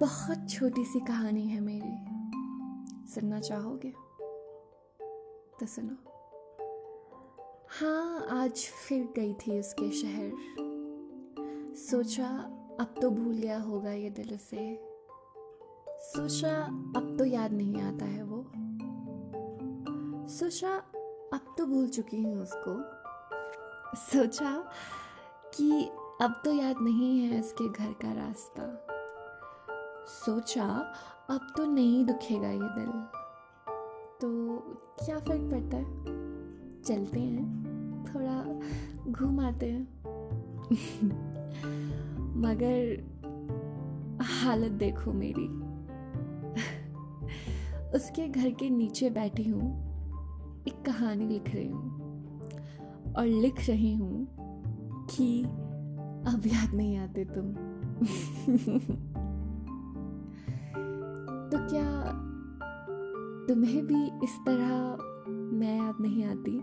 बहुत छोटी सी कहानी है मेरी। सुनना चाहोगे? तो सुनो। हाँ आज फिर गई थी उसके शहर। सोचा, अब तो भूल गया होगा ये दिल उसे। सोचा, अब तो याद नहीं आता है वो। सोचा, अब तो भूल चुकी हूँ उसको। सोचा कि अब तो याद नहीं है इसके घर का रास्ता। सोचा, अब तो नहीं दुखेगा ये दिल। तो क्या फ़र्क पड़ता है? चलते हैं, थोड़ा घूम आते हैं। मगर हालत देखो मेरी। उसके घर के नीचे बैठी हूँ, एक कहानी लिख रही हूँ। और लिख रही हूँ कि अब याद नहीं आते तुम। तो क्या तुम्हें भी इस तरह मैं याद नहीं आती?